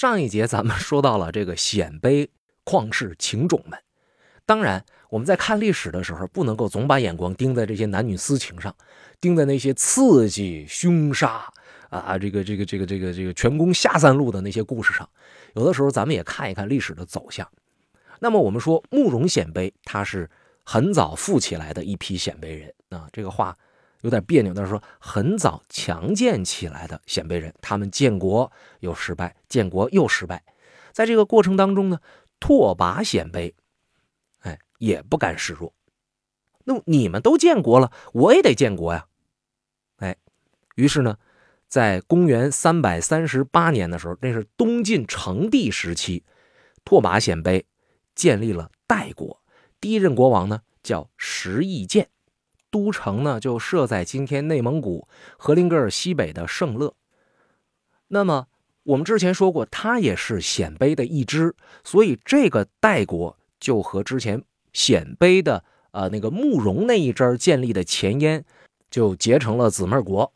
上一节咱们说到了这个鲜卑旷世情种们，当然我们在看历史的时候，不能够总把眼光盯在这些男女私情上，盯在那些刺激、凶杀啊，这个、这个、这个、这个、这个全攻下三路的那些故事上。有的时候，咱们也看一看历史的走向。那么，我们说慕容鲜卑，他是很早富起来的一批鲜卑人啊，这个话有点别扭，但是说很早强健起来的鲜卑人，他们建国又失败，建国又失败，在这个过程当中呢，拓跋鲜卑，哎，也不甘示弱。那你们都建国了，我也得建国呀，哎，于是呢。在公元三百三十八年的时候，那是东晋成帝时期，拓跋鲜卑建立了代国。第一任国王呢叫石义建，都城呢就设在今天内蒙古和林格尔西北的圣乐。那么我们之前说过，他也是鲜卑的一支，所以这个代国就和之前鲜卑的呃那个慕容那一支建立的前燕就结成了姊妹国。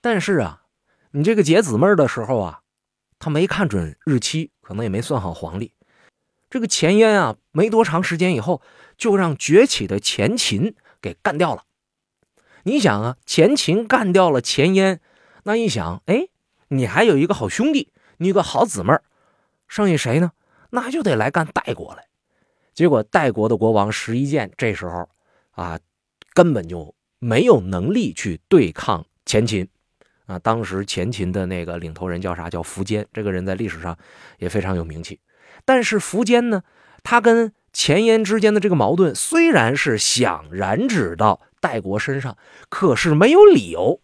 但是啊，你这个结姊妹的时候啊，他没看准日期，可能也没算好黄历。这个前燕啊，没多长时间以后，就让崛起的前秦给干掉了。你想啊，前秦干掉了前燕，那一想，哎，你还有一个好兄弟，你有个好姊妹，剩下谁呢？那就得来干代国了。结果代国的国王石一建这时候啊，根本就没有能力去对抗前秦。啊，当时前秦的那个领头人叫啥？叫苻坚。这个人在历史上也非常有名气。但是苻坚呢，他跟前燕之间的这个矛盾虽然是想染指到代国身上，可是没有理由。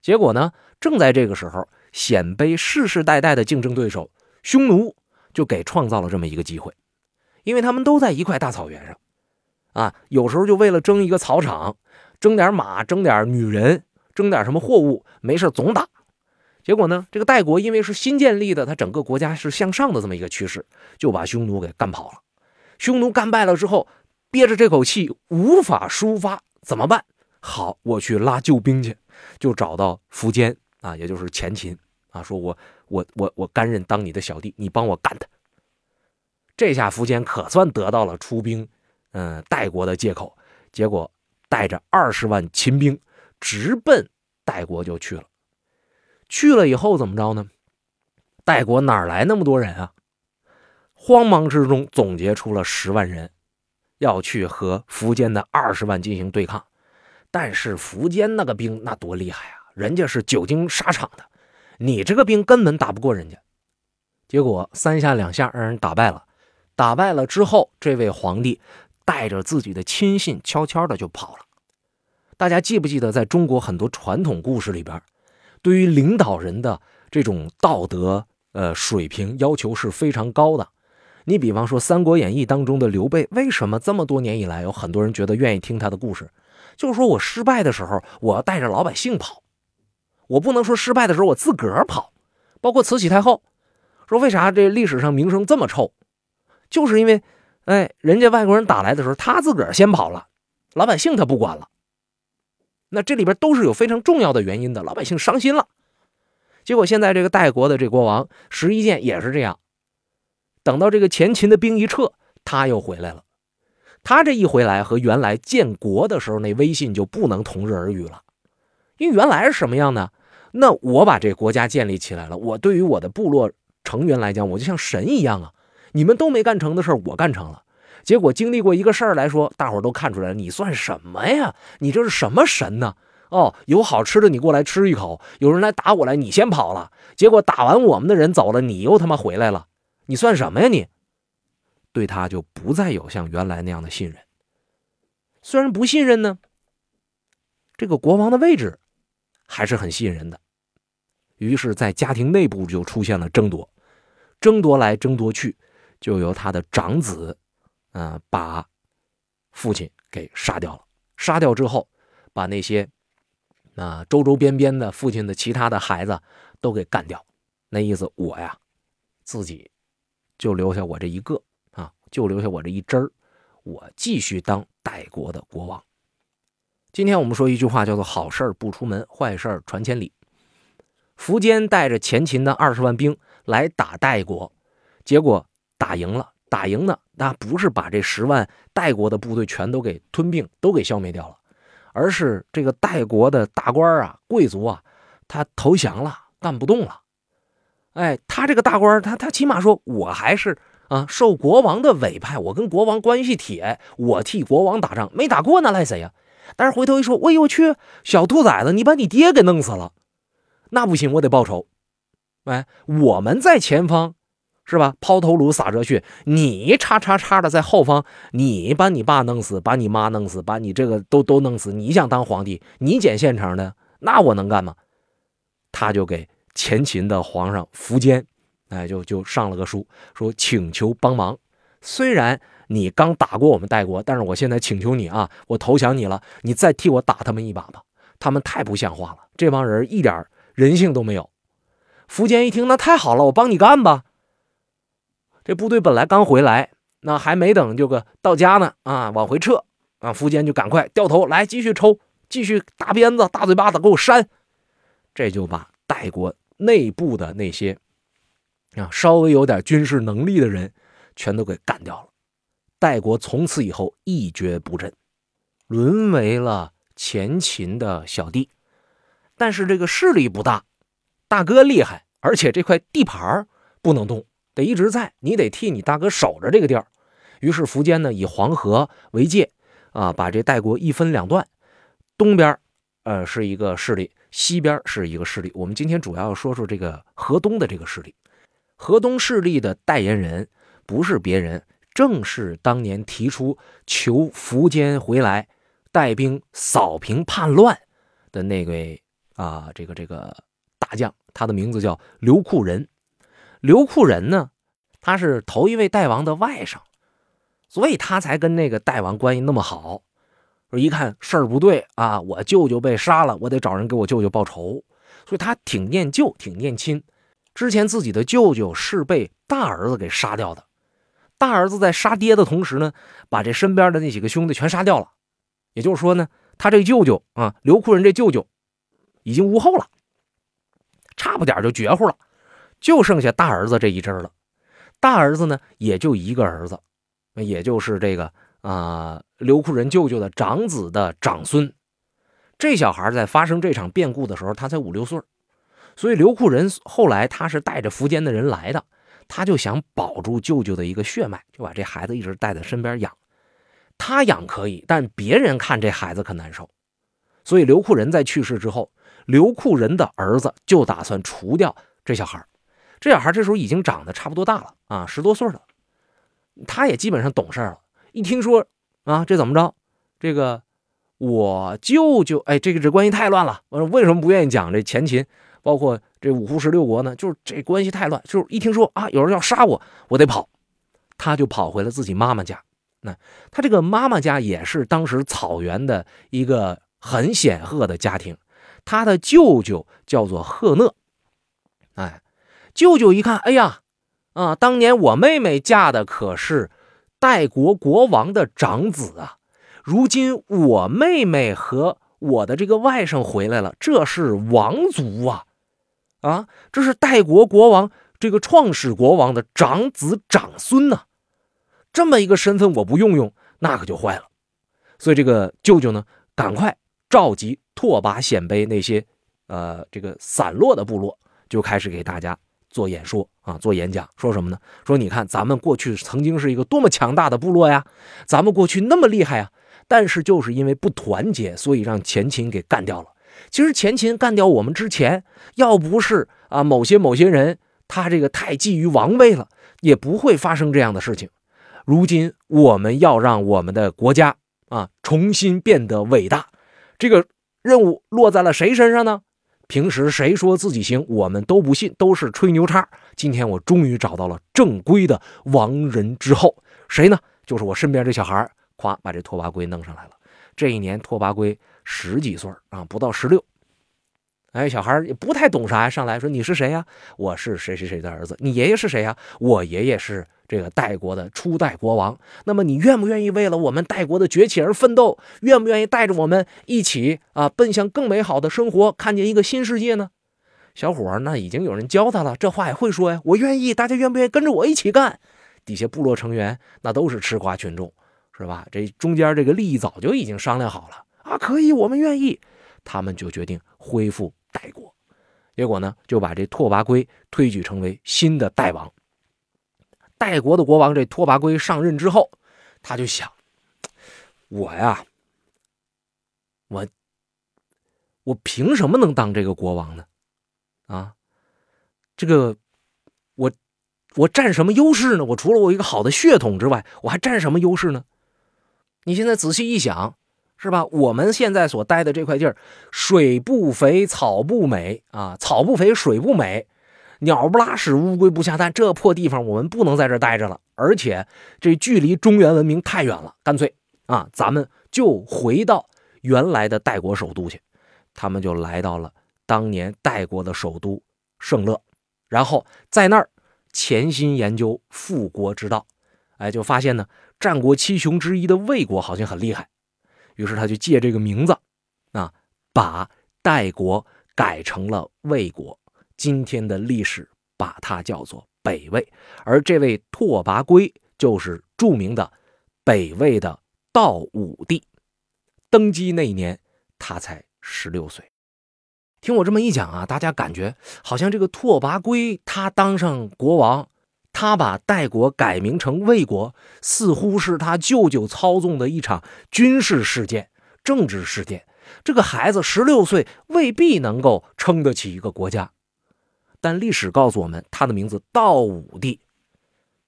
结果呢，正在这个时候，鲜卑世世代代的竞争对手匈奴就给创造了这么一个机会，因为他们都在一块大草原上，啊，有时候就为了争一个草场，争点马，争点女人。争点什么货物，没事总打，结果呢，这个代国因为是新建立的，他整个国家是向上的这么一个趋势，就把匈奴给干跑了。匈奴干败了之后，憋着这口气无法抒发，怎么办？好，我去拉救兵去，就找到苻坚啊，也就是前秦啊，说我我我我甘任当你的小弟，你帮我干他。这下苻坚可算得到了出兵，嗯，代国的借口，结果带着二十万秦兵。直奔代国就去了，去了以后怎么着呢？代国哪来那么多人啊？慌忙之中总结出了十万人，要去和苻坚的二十万进行对抗。但是苻坚那个兵那多厉害啊！人家是久经沙场的，你这个兵根本打不过人家。结果三下两下让人打败了。打败了之后，这位皇帝带着自己的亲信悄悄的就跑了。大家记不记得，在中国很多传统故事里边，对于领导人的这种道德呃水平要求是非常高的。你比方说《三国演义》当中的刘备，为什么这么多年以来有很多人觉得愿意听他的故事？就是说我失败的时候，我要带着老百姓跑，我不能说失败的时候我自个儿跑。包括慈禧太后说，为啥这历史上名声这么臭？就是因为，哎，人家外国人打来的时候，他自个儿先跑了，老百姓他不管了。那这里边都是有非常重要的原因的，老百姓伤心了。结果现在这个代国的这国王石一建也是这样，等到这个前秦的兵一撤，他又回来了。他这一回来，和原来建国的时候那威信就不能同日而语了。因为原来是什么样呢？那我把这国家建立起来了，我对于我的部落成员来讲，我就像神一样啊！你们都没干成的事我干成了。结果经历过一个事儿来说，大伙儿都看出来了，你算什么呀？你这是什么神呢？哦，有好吃的你过来吃一口，有人来打我来，你先跑了。结果打完我们的人走了，你又他妈回来了，你算什么呀？你对他就不再有像原来那样的信任。虽然不信任呢，这个国王的位置还是很吸引人的。于是，在家庭内部就出现了争夺，争夺来争夺去，就由他的长子。嗯，把父亲给杀掉了。杀掉之后，把那些啊周周边边的父亲的其他的孩子都给干掉。那意思，我呀自己就留下我这一个啊，就留下我这一支儿，我继续当代国的国王。今天我们说一句话，叫做“好事不出门，坏事传千里”。苻坚带着前秦的二十万兵来打代国，结果打赢了。打赢呢，那不是把这十万代国的部队全都给吞并、都给消灭掉了，而是这个代国的大官啊、贵族啊，他投降了，干不动了。哎，他这个大官，他他起码说，我还是啊受国王的委派，我跟国王关系铁，我替国王打仗，没打过那赖谁呀？但是回头一说，哎呦我去，小兔崽子，你把你爹给弄死了，那不行，我得报仇。哎，我们在前方。是吧？抛头颅洒热血，你叉叉叉的在后方，你把你爸弄死，把你妈弄死，把你这个都都弄死。你想当皇帝，你捡现成的，那我能干吗？他就给前秦的皇上苻坚，哎，就就上了个书，说请求帮忙。虽然你刚打过我们代国，但是我现在请求你啊，我投降你了，你再替我打他们一把吧。他们太不像话了，这帮人一点人性都没有。苻坚一听，那太好了，我帮你干吧。这部队本来刚回来，那还没等就个到家呢啊，往回撤啊，苻坚就赶快掉头来继续抽，继续大鞭子、大嘴巴子给我扇，这就把代国内部的那些啊稍微有点军事能力的人全都给干掉了。代国从此以后一蹶不振，沦为了前秦的小弟。但是这个势力不大，大哥厉害，而且这块地盘不能动。得一直在，你得替你大哥守着这个地儿。于是苻坚呢，以黄河为界，啊，把这代国一分两段，东边呃，是一个势力，西边是一个势力。我们今天主要说说这个河东的这个势力。河东势力的代言人不是别人，正是当年提出求苻坚回来带兵扫平叛乱的那位啊，这个这个大将，他的名字叫刘库仁。刘库仁呢，他是头一位代王的外甥，所以他才跟那个代王关系那么好。说一看事儿不对啊，我舅舅被杀了，我得找人给我舅舅报仇，所以他挺念旧，挺念亲。之前自己的舅舅是被大儿子给杀掉的，大儿子在杀爹的同时呢，把这身边的那几个兄弟全杀掉了。也就是说呢，他这舅舅啊，刘库仁这舅舅已经无后了，差不点就绝户了。就剩下大儿子这一支了，大儿子呢也就一个儿子，也就是这个啊刘库仁舅舅的长子的长孙。这小孩在发生这场变故的时候，他才五六岁，所以刘库仁后来他是带着苻坚的人来的，他就想保住舅舅的一个血脉，就把这孩子一直带在身边养。他养可以，但别人看这孩子可难受，所以刘库仁在去世之后，刘库仁的儿子就打算除掉这小孩。这小孩这时候已经长得差不多大了啊，十多岁了，他也基本上懂事了。一听说啊，这怎么着？这个我舅舅，哎，这个这关系太乱了。我说为什么不愿意讲这前秦，包括这五胡十六国呢？就是这关系太乱，就是一听说啊，有人要杀我，我得跑，他就跑回了自己妈妈家。那他这个妈妈家也是当时草原的一个很显赫的家庭，他的舅舅叫做赫讷，哎。舅舅一看，哎呀，啊，当年我妹妹嫁的可是代国国王的长子啊，如今我妹妹和我的这个外甥回来了，这是王族啊，啊，这是代国国王这个创始国王的长子长孙呢，这么一个身份我不用用，那可就坏了。所以这个舅舅呢，赶快召集拓跋鲜卑那些呃这个散落的部落，就开始给大家。做演说啊，做演讲，说什么呢？说你看，咱们过去曾经是一个多么强大的部落呀，咱们过去那么厉害啊，但是就是因为不团结，所以让前秦给干掉了。其实前秦干掉我们之前，要不是啊某些某些人他这个太觊觎王位了，也不会发生这样的事情。如今我们要让我们的国家啊重新变得伟大，这个任务落在了谁身上呢？平时谁说自己行，我们都不信，都是吹牛叉。今天我终于找到了正规的亡人之后，谁呢？就是我身边这小孩夸，把这拓跋圭弄上来了。这一年拓跋圭十几岁啊，不到十六。哎，小孩也不太懂啥呀，上来说你是谁呀？我是谁谁谁的儿子。你爷爷是谁呀？我爷爷是。这个代国的初代国王，那么你愿不愿意为了我们代国的崛起而奋斗？愿不愿意带着我们一起啊，奔向更美好的生活，看见一个新世界呢？小伙那已经有人教他了，这话也会说呀。我愿意，大家愿不愿意跟着我一起干？底下部落成员那都是吃瓜群众，是吧？这中间这个利益早就已经商量好了啊，可以，我们愿意。他们就决定恢复代国，结果呢，就把这拓跋圭推举成为新的代王。代国的国王这拓跋圭上任之后，他就想：我呀，我我凭什么能当这个国王呢？啊，这个我我占什么优势呢？我除了我一个好的血统之外，我还占什么优势呢？你现在仔细一想，是吧？我们现在所待的这块地儿，水不肥，草不美啊，草不肥，水不美，鸟不拉屎，乌龟不下蛋，这破地方我们不能在这待着了。而且这距离中原文明太远了，干脆啊，咱们就回到原来的代国首都去。他们就来到了。当年代国的首都圣乐，然后在那儿潜心研究复国之道，哎，就发现呢，战国七雄之一的魏国好像很厉害，于是他就借这个名字，啊，把代国改成了魏国。今天的历史把它叫做北魏，而这位拓跋圭就是著名的北魏的道武帝。登基那一年，他才十六岁。听我这么一讲啊，大家感觉好像这个拓跋圭他当上国王，他把代国改名成魏国，似乎是他舅舅操纵的一场军事事件、政治事件。这个孩子十六岁，未必能够撑得起一个国家。但历史告诉我们，他的名字道武帝，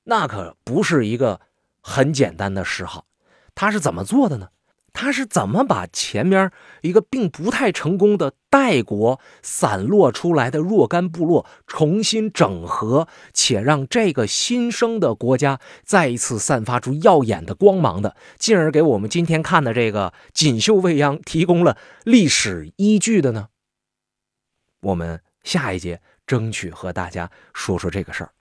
那可不是一个很简单的谥号。他是怎么做的呢？他是怎么把前面一个并不太成功的代国散落出来的若干部落重新整合，且让这个新生的国家再一次散发出耀眼的光芒的，进而给我们今天看的这个锦绣未央提供了历史依据的呢？我们下一节争取和大家说说这个事儿。